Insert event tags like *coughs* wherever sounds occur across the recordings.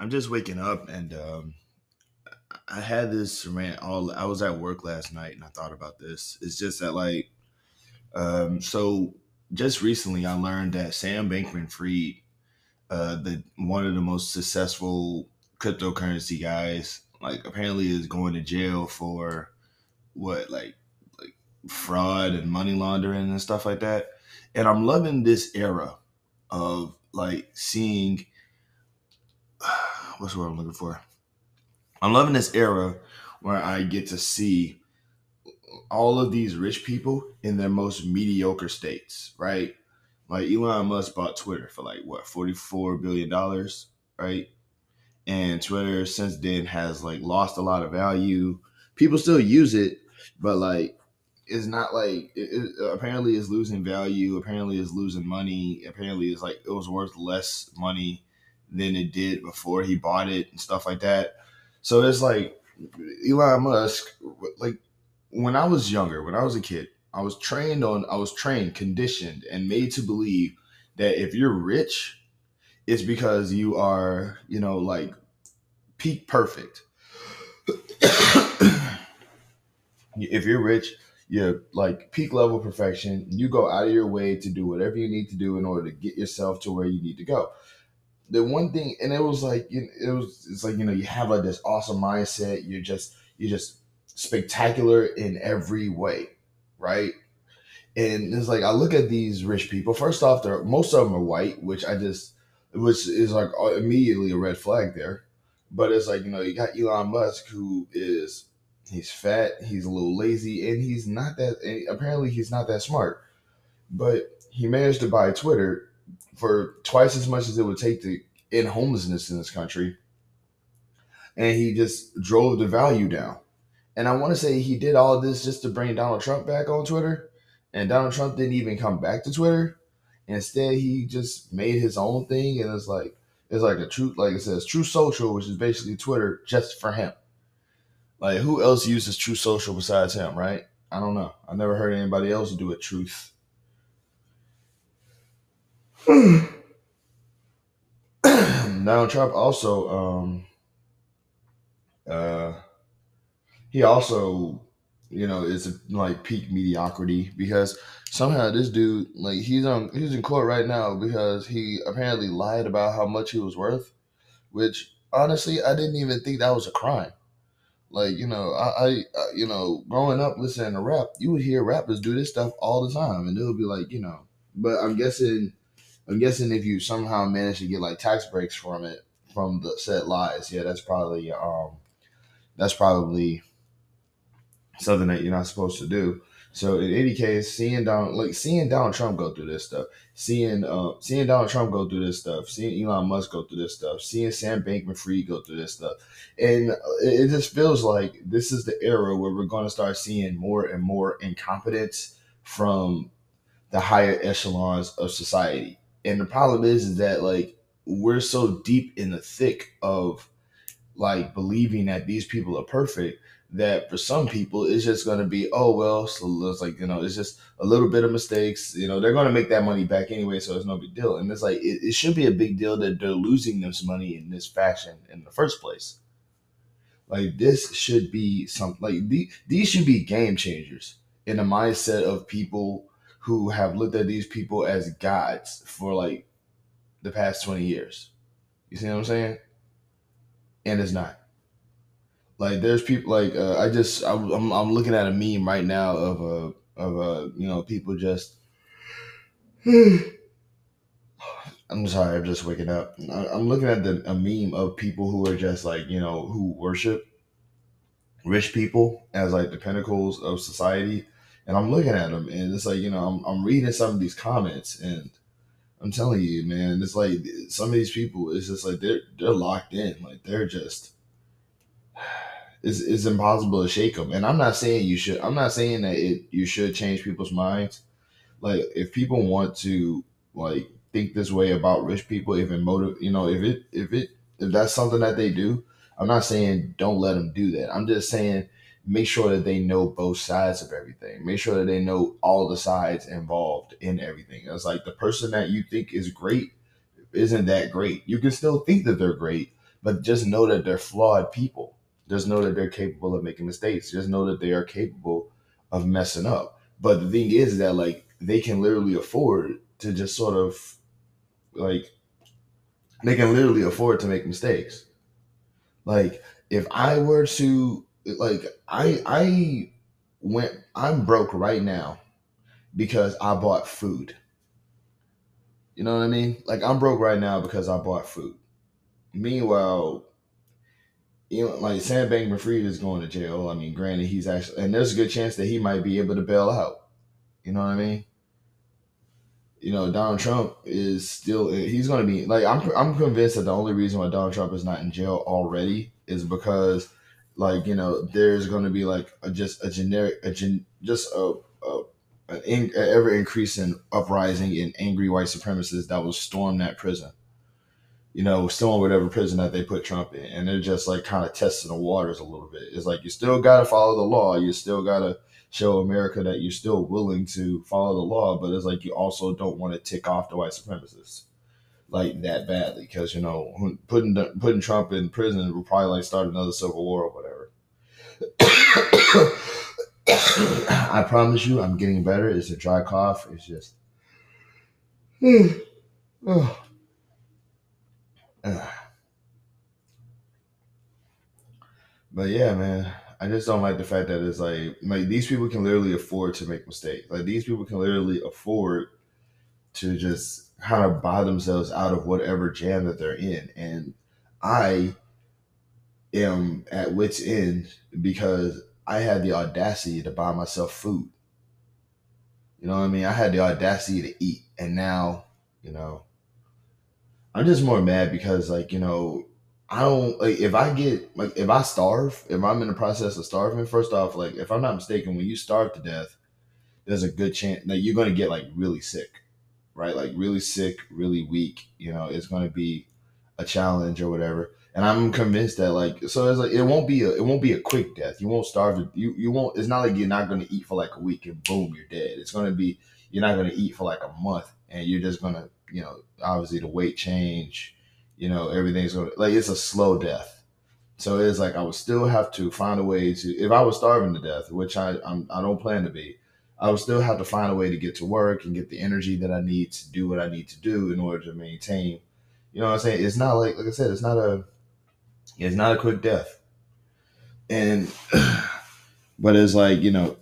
I'm just waking up and um, I had this rant all I was at work last night and I thought about this. It's just that like um so just recently I learned that Sam Bankman Fried, uh the one of the most successful cryptocurrency guys, like apparently is going to jail for what like like fraud and money laundering and stuff like that. And I'm loving this era of like seeing what's the word I'm looking for? I'm loving this era where I get to see all of these rich people in their most mediocre states, right? Like Elon Musk bought Twitter for like what, 44 billion dollars, right? And Twitter since then has like lost a lot of value. People still use it, but like it's not like it, it apparently is losing value, apparently is losing money, apparently it's like it was worth less money than it did before he bought it and stuff like that. So it's like Elon Musk, like when I was younger, when I was a kid, I was trained on, I was trained, conditioned, and made to believe that if you're rich, it's because you are, you know, like peak perfect. *coughs* if you're rich, you're like peak level perfection. You go out of your way to do whatever you need to do in order to get yourself to where you need to go the one thing, and it was like it was it's like you know you have like this awesome mindset. You're just you're just spectacular in every way, right? And it's like I look at these rich people. First off, they're most of them are white, which I just which is like immediately a red flag there. But it's like you know you got Elon Musk who is he's fat, he's a little lazy, and he's not that. Apparently, he's not that smart. But he managed to buy Twitter for twice as much as it would take to end homelessness in this country. And he just drove the value down. And I want to say he did all this just to bring Donald Trump back on Twitter. And Donald Trump didn't even come back to Twitter. Instead, he just made his own thing. And it's like, it's like a truth, like it says, Truth Social, which is basically Twitter just for him. Like, who else uses Truth Social besides him, right? I don't know. I never heard anybody else do it. Truth. *clears throat* Donald Trump also um uh he also you know is like peak mediocrity because somehow this dude like he's on he's in court right now because he apparently lied about how much he was worth which honestly i didn't even think that was a crime. Like you know i, I you know growing up listening to rap you would hear rappers do this stuff all the time and it would be like you know but i'm guessing I'm guessing if you somehow manage to get like tax breaks from it from the said lies, yeah, that's probably um that's probably something that you're not supposed to do. So in any case, seeing Donald like seeing Donald Trump go through this stuff, seeing uh seeing Donald Trump go through this stuff, seeing Elon Musk go through this stuff, seeing Sam Bankman Fried go through this stuff, and it just feels like this is the era where we're going to start seeing more and more incompetence from the higher echelons of society and the problem is, is that like we're so deep in the thick of like believing that these people are perfect that for some people it's just going to be oh well so it's like you know it's just a little bit of mistakes you know they're going to make that money back anyway so it's no big deal. And it's like it, it should be a big deal that they're losing this money in this fashion in the first place. Like this should be some like the, these should be game changers in the mindset of people who have looked at these people as gods for like the past 20 years. You see what I'm saying? And it's not. Like there's people like uh, I just I'm, I'm looking at a meme right now of a of a you know people just *sighs* I'm sorry I'm just waking up. I'm looking at the a meme of people who are just like you know who worship rich people as like the pinnacles of society and I'm looking at them, and it's like you know, I'm, I'm reading some of these comments, and I'm telling you, man, it's like some of these people, it's just like they're they're locked in, like they're just. It's, it's impossible to shake them, and I'm not saying you should. I'm not saying that it you should change people's minds. Like if people want to like think this way about rich people, if it motive, you know, if it if it if that's something that they do, I'm not saying don't let them do that. I'm just saying make sure that they know both sides of everything. Make sure that they know all the sides involved in everything. It's like the person that you think is great isn't that great. You can still think that they're great, but just know that they're flawed people. Just know that they're capable of making mistakes. Just know that they are capable of messing up. But the thing is that like they can literally afford to just sort of like they can literally afford to make mistakes. Like if I were to like I I went I'm broke right now because I bought food. You know what I mean? Like I'm broke right now because I bought food. Meanwhile, you know, like Sam Bankman Fried is going to jail. I mean, granted, he's actually, and there's a good chance that he might be able to bail out. You know what I mean? You know, Donald Trump is still, he's going to be, like, I'm, I'm convinced that the only reason why Donald Trump is not in jail already is because, like, you know, there's going to be, like, a, just a generic, a gen, just a, a an in, ever increasing uprising in angry white supremacists that will storm that prison you know, in whatever prison that they put Trump in. And they're just like kind of testing the waters a little bit. It's like you still got to follow the law. You still got to show America that you're still willing to follow the law. But it's like you also don't want to tick off the white supremacists like that badly because, you know, putting, putting Trump in prison will probably like start another civil war or whatever. *coughs* I promise you, I'm getting better. It's a dry cough. It's just. *sighs* But yeah, man, I just don't like the fact that it's like like these people can literally afford to make mistakes. Like these people can literally afford to just kind of buy themselves out of whatever jam that they're in. And I am at wit's end because I had the audacity to buy myself food. You know what I mean? I had the audacity to eat. And now, you know, I'm just more mad because like you know I don't like if I get like if I starve if I'm in the process of starving. First off, like if I'm not mistaken, when you starve to death, there's a good chance that you're to get like really sick, right? Like really sick, really weak. You know, it's going to be a challenge or whatever. And I'm convinced that like so it's like it won't be a it won't be a quick death. You won't starve. You you won't. It's not like you're not going to eat for like a week and boom you're dead. It's going to be you're not going to eat for like a month and you're just going to you know, obviously the weight change, you know, everything's going to like it's a slow death. So it's like I would still have to find a way to if I was starving to death, which I I'm, I don't plan to be, I would still have to find a way to get to work and get the energy that I need to do what I need to do in order to maintain. You know what I'm saying? It's not like like I said, it's not a it's not a quick death. And *clears throat* but it's like, you know,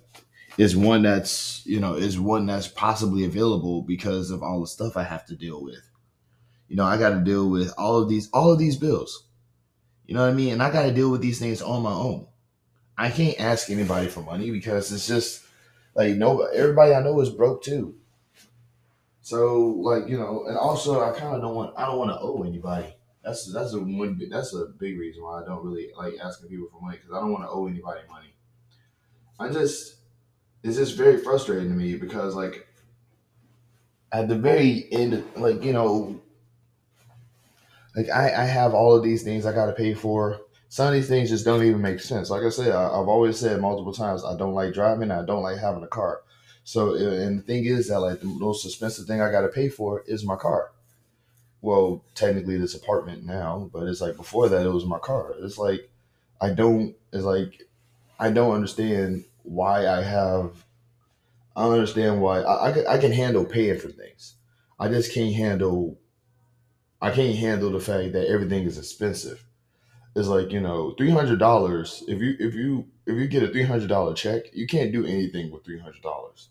it's one that's you know is one that's possibly available because of all the stuff I have to deal with. You know, I got to deal with all of these all of these bills. You know what I mean? And I got to deal with these things on my own. I can't ask anybody for money because it's just like no everybody I know is broke too. So like you know, and also I kind of don't want I don't want to owe anybody. That's that's a one that's a big reason why I don't really like asking people for money because I don't want to owe anybody money. I just it's just very frustrating to me because like at the very end, like you know, like I, I have all of these things I got to pay for. Some of these things just don't even make sense. Like I said, I, have always said multiple times, I don't like driving. I don't like having a car. So, and the thing is that like the most expensive thing I got to pay for is my car. Well, technically this apartment now, but it's like before that it was my car. It's like I don't. It's like I don't understand why I have. I don't understand why I, I, I can handle paying for things. I just can't handle. I can't handle the fact that everything is expensive. It's like you know, three hundred dollars. If you if you if you get a three hundred dollar check, you can't do anything with three hundred dollars.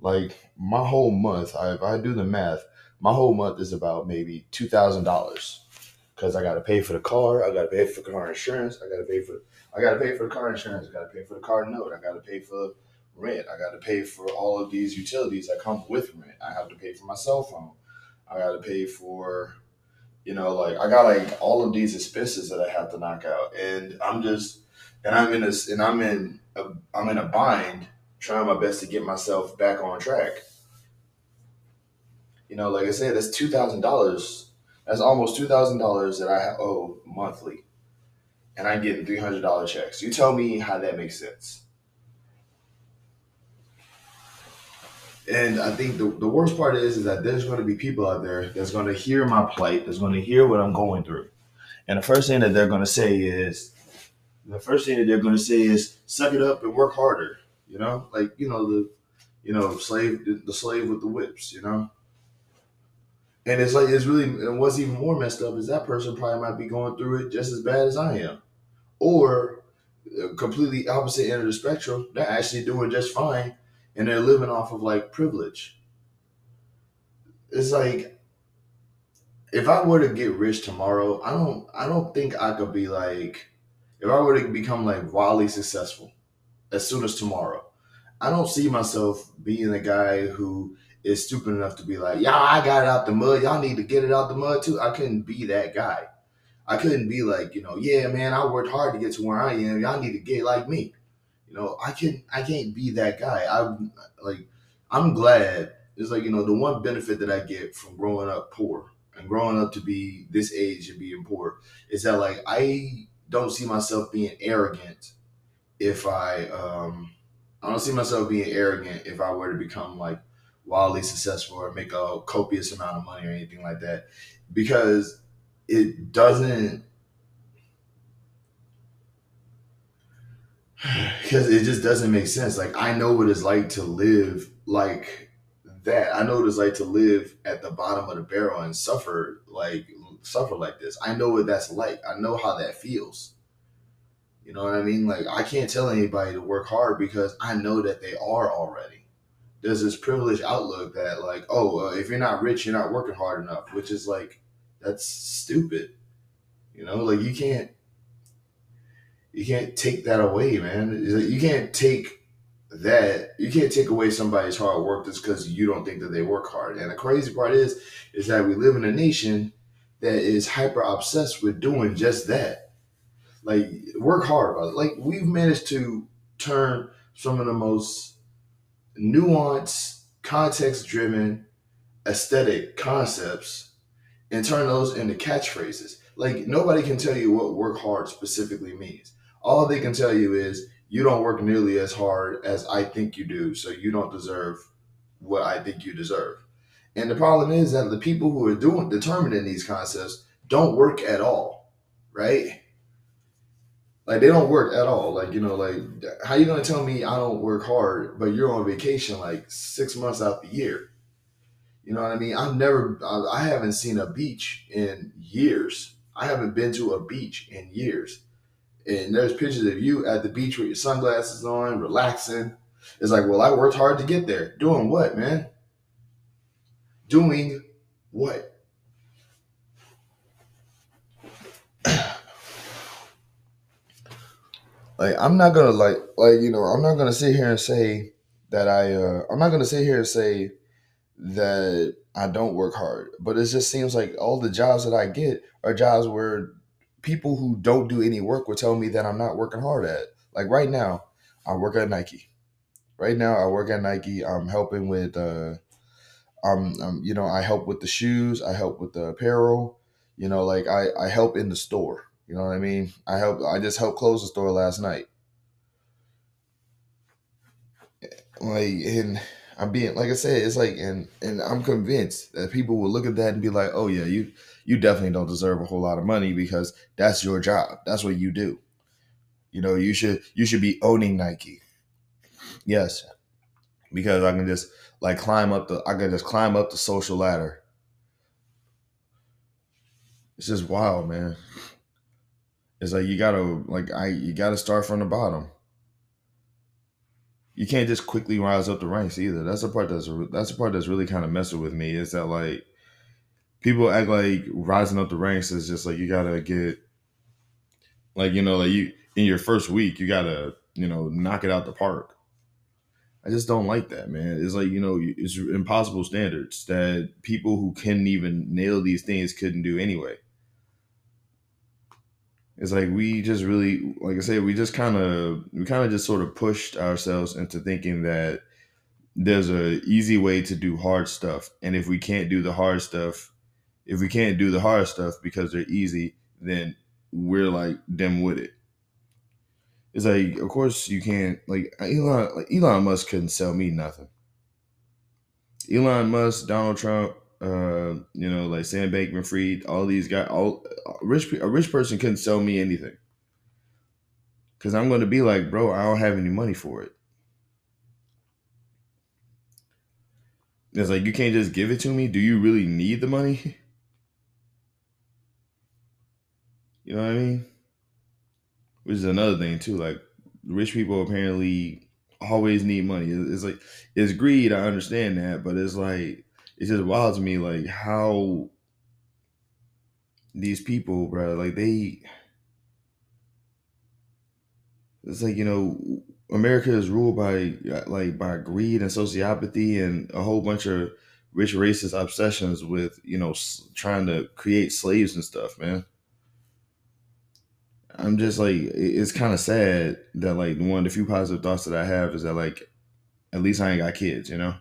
Like my whole month, I, if I do the math, my whole month is about maybe two thousand dollars because I got to pay for the car, I got to pay for car insurance, I got to pay for I got to pay for the car insurance. I got to pay for the car note. I got to pay for rent. I got to pay for all of these utilities that come with rent. I have to pay for my cell phone. I got to pay for, you know, like I got like all of these expenses that I have to knock out, and I'm just, and I'm in this, and I'm in, a, I'm in a bind, trying my best to get myself back on track. You know, like I said, that's two thousand dollars. That's almost two thousand dollars that I owe monthly and I'm getting three hundred dollar checks. You tell me how that makes sense. And I think the, the worst part is is that there's going to be people out there that's going to hear my plight, that's going to hear what I'm going through, And the first thing that they're going to say is, the first thing that they're going to say is, suck it up and work harder. You know, like you know the, you know, slave the slave with the whips. You know. And it's like it's really and what's even more messed up is that person probably might be going through it just as bad as I am, or uh, completely opposite end of the spectrum. They're actually doing just fine, and they're living off of like privilege. It's like if I were to get rich tomorrow, I don't I don't think I could be like if I were to become like wildly successful as soon as tomorrow. I don't see myself being a guy who is stupid enough to be like, y'all, I got it out the mud. Y'all need to get it out the mud too. I couldn't be that guy. I couldn't be like, you know, yeah, man, I worked hard to get to where I am. Y'all need to get like me. You know, I can I can't be that guy. I'm like I'm glad. It's like, you know, the one benefit that I get from growing up poor and growing up to be this age and being poor is that like I don't see myself being arrogant if I um I don't see myself being arrogant if I were to become like wildly successful or make a copious amount of money or anything like that because it doesn't because it just doesn't make sense. Like i know what it's like to live like that. I know what it's like to live at the bottom of the barrel and suffer like suffer like this. I know what that's like. I know how that feels. You know what i mean? Like i can't tell anybody to work hard because i know that they are already. There's this privileged outlook that like, oh, uh, if you're not rich, you're not working hard enough, which is like, that's stupid. You know, like you can't, you can't take that away, man. You can't take that. You can't take away somebody's hard work just because you don't think that they work hard. And the crazy part is, is that we live in a nation that is hyper obsessed with doing just that. Like work hard. Like we've managed to turn some of the most nuanced, context driven, aesthetic concepts and turn those into catchphrases. Like nobody can tell you what work hard specifically means. All they can tell you is you don't work nearly as hard as I think you do, so you don't deserve what I think you deserve. And the problem is that the people who are doing determining these concepts don't work at all, right? Like they don't work at all. Like you know, like how you gonna tell me I don't work hard, but you're on vacation like six months out the year? You know what I mean? I've never, I haven't seen a beach in years. I haven't been to a beach in years. And there's pictures of you at the beach with your sunglasses on, relaxing. It's like, well, I worked hard to get there. Doing what, man? Doing what? *clears throat* like I'm not gonna like like you know I'm not gonna sit here and say that I uh I'm not gonna sit here and say that I don't work hard, but it just seems like all the jobs that I get are jobs where people who don't do any work will tell me that I'm not working hard at. Like right now, I work at Nike. Right now, I work at Nike. I'm helping with uh um, um you know I help with the shoes, I help with the apparel. You know, like I I help in the store you know what I mean? I help. I just helped close the store last night. Like, and I'm being like I said, it's like, and and I'm convinced that people will look at that and be like, "Oh yeah, you you definitely don't deserve a whole lot of money because that's your job. That's what you do. You know, you should you should be owning Nike. Yes, because I can just like climb up the I can just climb up the social ladder. It's just wild, man. It's like you gotta like I you gotta start from the bottom. You can't just quickly rise up the ranks either. That's the part that's that's the part that's really kind of messing with me. Is that like people act like rising up the ranks is just like you gotta get like you know like you in your first week you gotta you know knock it out the park. I just don't like that, man. It's like you know it's impossible standards that people who couldn't even nail these things couldn't do anyway. It's like we just really, like I said, we just kind of, we kind of just sort of pushed ourselves into thinking that there's a easy way to do hard stuff, and if we can't do the hard stuff, if we can't do the hard stuff because they're easy, then we're like them with it. It's like, of course, you can't like Elon. Like Elon Musk couldn't sell me nothing. Elon Musk, Donald Trump, uh, you know, like Sam Bankman Fried, all these guys, all rich a rich person couldn't sell me anything. Cause I'm gonna be like, bro, I don't have any money for it. It's like you can't just give it to me. Do you really need the money? *laughs* You know what I mean? Which is another thing too. Like rich people apparently always need money. It's like it's greed. I understand that, but it's like it's just wild to me, like how these people, bro, like they. It's like you know, America is ruled by like by greed and sociopathy and a whole bunch of rich racist obsessions with you know trying to create slaves and stuff, man. I'm just like it's kind of sad that like one of the few positive thoughts that I have is that like at least I ain't got kids, you know.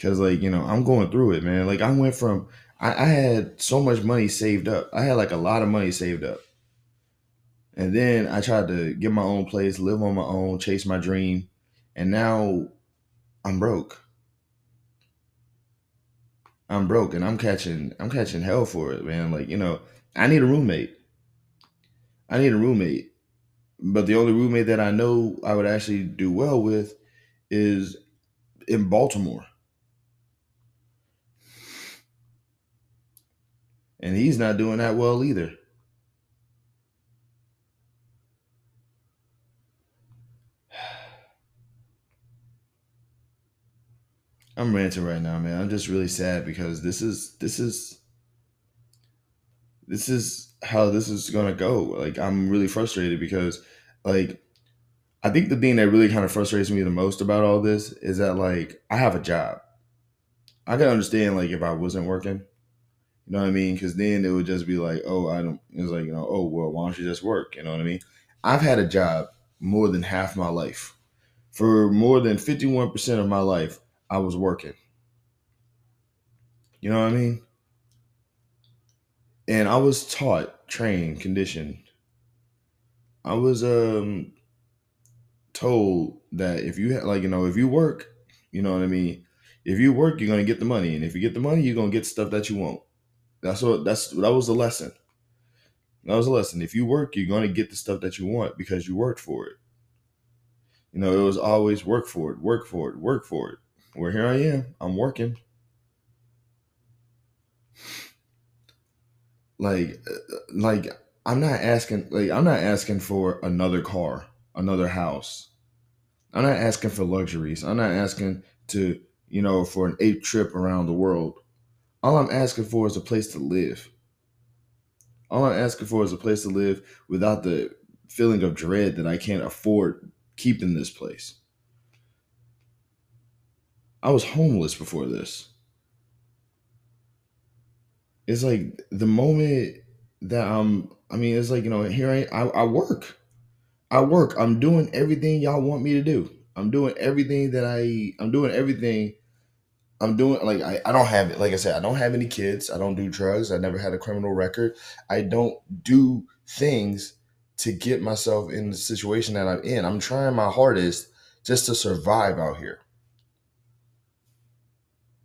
Cause like you know I'm going through it, man. Like I went from I, I had so much money saved up. I had like a lot of money saved up, and then I tried to get my own place, live on my own, chase my dream, and now I'm broke. I'm broke, and I'm catching I'm catching hell for it, man. Like you know I need a roommate. I need a roommate. But the only roommate that I know I would actually do well with is in Baltimore. And he's not doing that well either. *sighs* I'm ranting right now, man. I'm just really sad because this is this is this is how this is gonna go. Like I'm really frustrated because like I think the thing that really kind of frustrates me the most about all this is that like I have a job. I can understand like if I wasn't working, you know what I mean? Because then it would just be like, oh, I don't. It's like you know, oh well, why don't you just work? You know what I mean? I've had a job more than half my life. For more than fifty one percent of my life, I was working. You know what I mean? And I was taught, trained, conditioned. I was um told that if you like, you know, if you work, you know what I mean. If you work, you're gonna get the money, and if you get the money, you're gonna get stuff that you want. That's what that's that was the lesson. That was a lesson. If you work, you're gonna get the stuff that you want because you worked for it. You know, it was always work for it, work for it, work for it. Where here I am, I'm working. Like like I'm not asking like I'm not asking for another car, another house. I'm not asking for luxuries. I'm not asking to, you know, for an eight trip around the world. All I'm asking for is a place to live. All I'm asking for is a place to live without the feeling of dread that I can't afford keeping this place. I was homeless before this it's like the moment that I'm I mean, it's like, you know, here I I, I work. I work. I'm doing everything y'all want me to do. I'm doing everything that I I'm doing everything I'm doing like I, I don't have it. Like I said, I don't have any kids. I don't do drugs. I never had a criminal record. I don't do things to get myself in the situation that I'm in. I'm trying my hardest just to survive out here.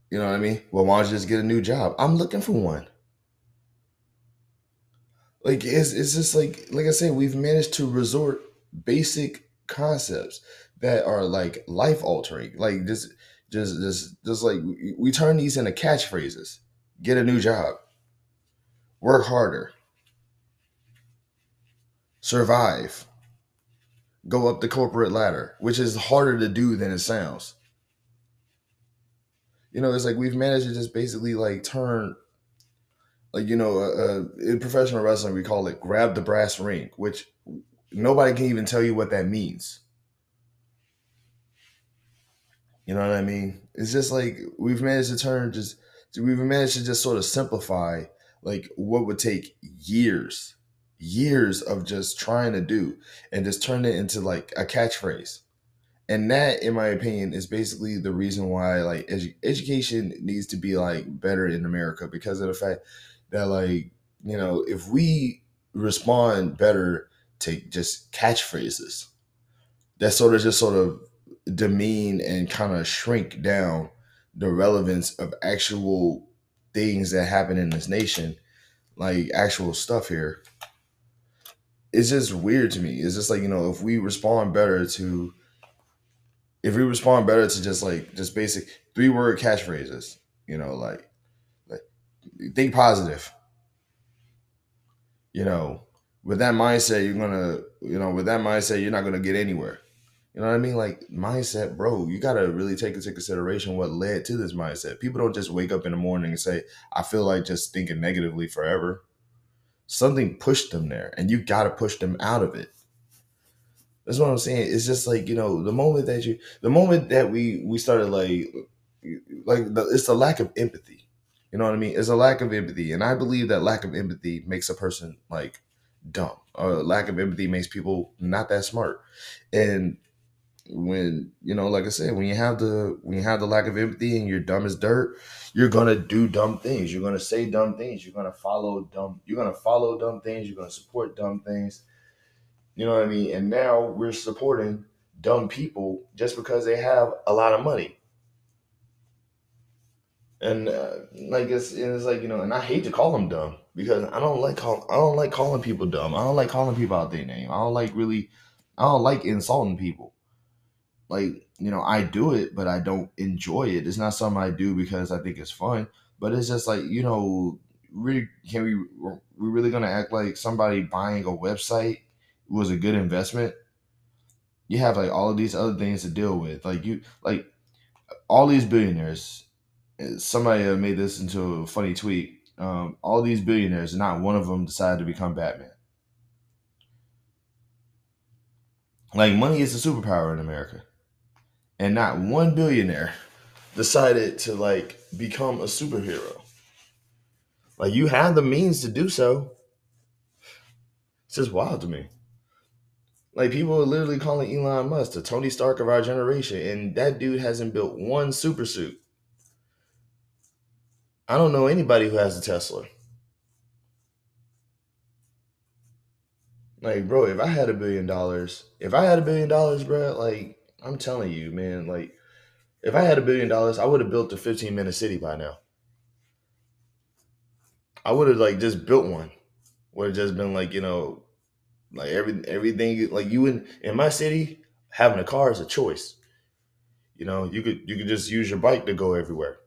You know what I mean? Well, why don't you just get a new job? I'm looking for one. Like it's it's just like like I said, we've managed to resort basic concepts that are like life altering. Like just just just just like we, we turn these into catchphrases. Get a new job. Work harder. Survive. Go up the corporate ladder, which is harder to do than it sounds you know, it's like we've managed to just basically like turn, like you know, uh, in professional wrestling we call it grab the brass ring, which nobody can even tell you what that means. You know what I mean? It's just like we've managed to turn just we've managed to just sort of simplify like what would take years, years of just trying to do and just turn it into like a catchphrase and that in my opinion is basically the reason why like edu- education needs to be like better in america because of the fact that like you know if we respond better to just catchphrases that sort of just sort of demean and kind of shrink down the relevance of actual things that happen in this nation, like actual stuff here, it's just weird to me. It's just like, you know, if we respond better to if we respond better to just like just basic three word catchphrases, you know, like like think positive. You know, with that mindset, you're gonna, you know, with that mindset, you're not gonna get anywhere. You know what I mean? Like mindset, bro, you gotta really take into consideration what led to this mindset. People don't just wake up in the morning and say, I feel like just thinking negatively forever. Something pushed them there, and you gotta push them out of it. That's what I'm saying. It's just like, you know, the moment that you the moment that we we started like like the, it's a lack of empathy. You know what I mean? It's a lack of empathy. And I believe that lack of empathy makes a person like dumb. Or lack of empathy makes people not that smart. And when you know like i said when you have the when you have the lack of empathy and you're dumb as dirt you're gonna do dumb things you're gonna say dumb things you're gonna follow dumb you're gonna follow dumb things you're gonna support dumb things you know what i mean? And now we're supporting dumb people just because they have a lot of money. And uh, like it's, it's like you know and i hate to call them dumb because i don't like call i don't like calling people dumb. I don't like calling people out their name. I don't like really i don't like insulting people. Like you know i do it but i don't enjoy it. It's not something i do because i think it's fun but it's just like you know really can we we really gonna act like somebody buying a website was a good investment you have like all of these other things to deal with like you like all these billionaires somebody made this into a funny tweet um, all these billionaires not one of them decided to become batman like money is a superpower in america and not one billionaire *laughs* decided to like become a superhero. Like you have the means to do so. It's just wild to me. Like people are literally calling Elon Musk the Tony Stark of our generation, and that dude hasn't built one super suit. I don't know anybody who has a Tesla. Like, bro, if I had a billion dollars, if I had a billion dollars, bro, like I'm telling you, man, like if I had a billion dollars, I would have built a 15 minute city by now. I would have like just built one. Would have just been like, you know, like every everything like you in in my city, having a car is a choice. You know, you could you could just use your bike to go everywhere.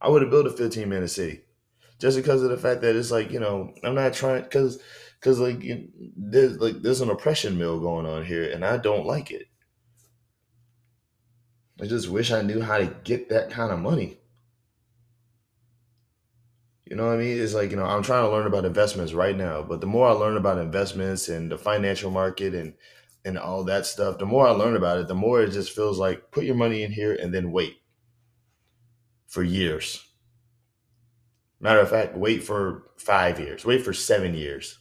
I would have built a 15 minute city. Just because of the fact that it's like, you know, I'm not trying cuz cuz like there's like there's an oppression mill going on here and I don't like it. I just wish I knew how to get that kind of money. You know what I mean? It's like, you know, I'm trying to learn about investments right now, but the more I learn about investments and the financial market and and all that stuff, the more I learn about it, the more it just feels like put your money in here and then wait for years. Matter of fact, wait for five years, wait for seven years.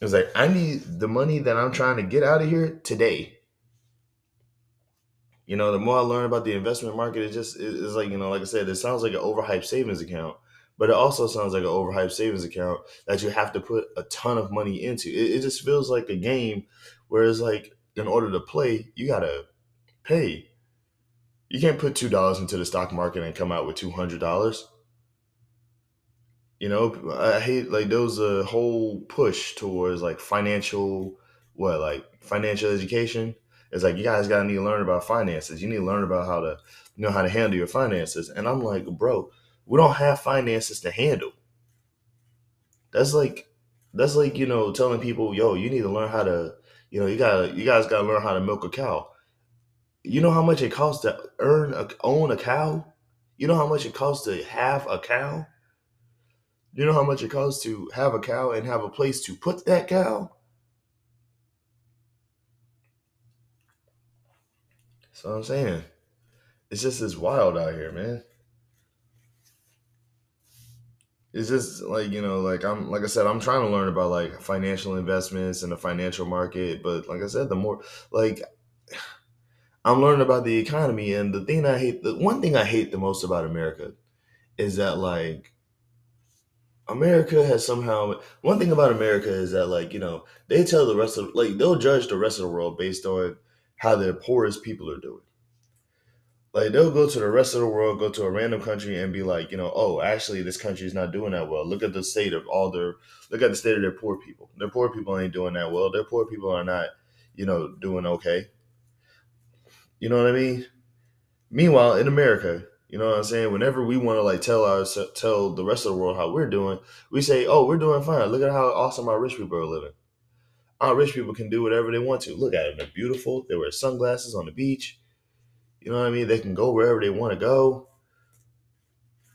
It's like I need the money that I'm trying to get out of here today you know, the more I learn about the investment market, it just it's like you know, like I said, it sounds like an overhyped savings account, but it also sounds like an overhyped savings account that you have to put a ton of money into. It, it just feels like a game where it's like in order to play, you gotta pay. You can't put two dollars into the stock market and come out with two hundred dollars. You know, I hate like there was a whole push towards like financial what like financial education it's like you guys gotta need to learn about finances. You need to learn about how to you know how to handle your finances. And I'm like, bro, we don't have finances to handle. That's like that's like, you know, telling people, yo, you need to learn how to, you know, you gotta you guys gotta learn how to milk a cow. You know how much it costs to earn a, own a cow? You know how much it costs to have a cow? You know how much it costs to have a cow and have a place to put that cow? So I'm saying, it's just as wild out here, man. It's just like you know, like I'm like I said, I'm trying to learn about like financial investments and the financial market. But like I said, the more like *sighs* I'm learning about the economy, and the thing I hate, the one thing I hate the most about America is that like America has somehow one thing about America is that like you know they tell the rest of like they'll judge the rest of the world based on how their poorest people are doing. Like they'll go to the rest of the world, go to a random country and be like, you know, oh, actually this country is not doing that well. Look at the state of all their look at the state of their poor people. Their poor people ain't doing that well. Their poor people are not, you know, doing okay. You know what I mean? Meanwhile, in America, you know what I'm saying? Whenever we want to like tell our tell the rest of the world how we're doing, we say, "Oh, we're doing fine. Look at how awesome our rich people are living." Our rich people can do whatever they want to. Look at them; they're beautiful. They wear sunglasses on the beach. You know what I mean? They can go wherever they want to go.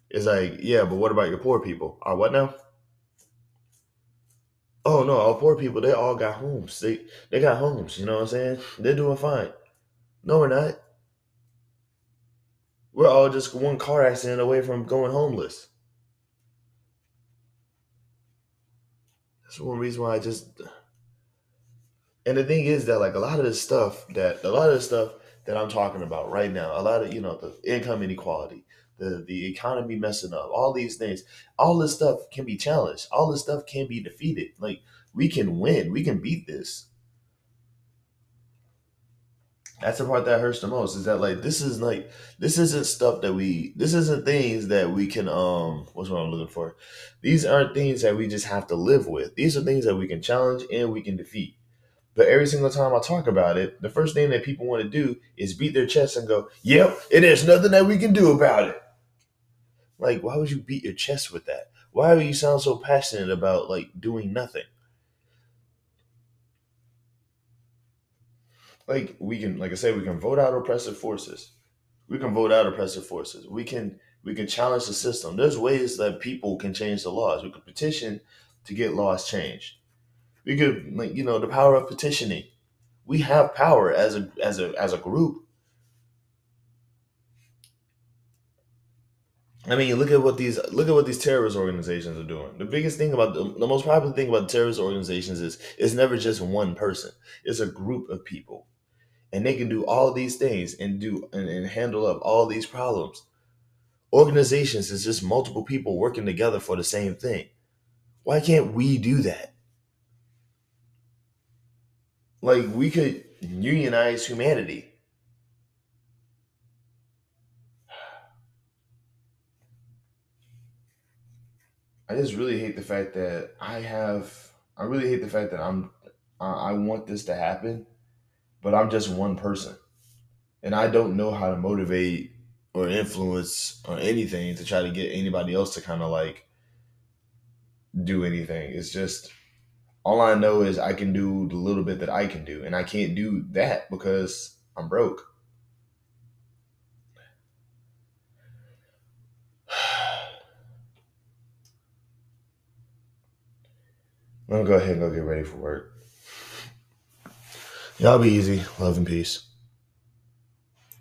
It's like, yeah, but what about your poor people? Our what now? Oh no, our poor people, they all got homes. They they got homes, you know what I'm saying? They're doing fine. No, we're not. We're all just one car accident away from going homeless. That's one reason why I just and the thing is that like a lot of this stuff that a lot of the stuff that I'm talking about right now, a lot of you know the income inequality, the the economy messing up, all these things, all this stuff can be challenged. All this stuff can be defeated. Like we can win. We can beat this. That's the part that hurts the most. Is that like this is like this isn't stuff that we this isn't things that we can um what's what I'm looking for. These aren't things that we just have to live with. These are things that we can challenge and we can defeat. But every single time I talk about it, the first thing that people want to do is beat their chest and go, "Yep, it is nothing that we can do about it." Like, why would you beat your chest with that? Why would you sound so passionate about like doing nothing? Like we can, like I say, we can vote out oppressive forces. We can vote out oppressive forces. We can we can challenge the system. There's ways that people can change the laws. We can petition to get laws changed. Could like you know the power of petitioning. We have power as a as a as a group. I mean, look at what these look at what these terrorist organizations are doing. The biggest thing about the, the most popular thing about terrorist organizations is it's never just one person. It's a group of people, and they can do all these things and do and, and handle up all these problems. Organizations is just multiple people working together for the same thing. Why can't we do that? Like we could unionize humanity. I just really hate the fact that I have. I really hate the fact that I'm. I want this to happen, but I'm just one person, and I don't know how to motivate or influence or anything to try to get anybody else to kind of like do anything. It's just all I know is I can do the little bit that I can do, and I can't do that because I'm broke. *sighs* I'm gonna go ahead and go get ready for work. Y'all be easy. Love and peace.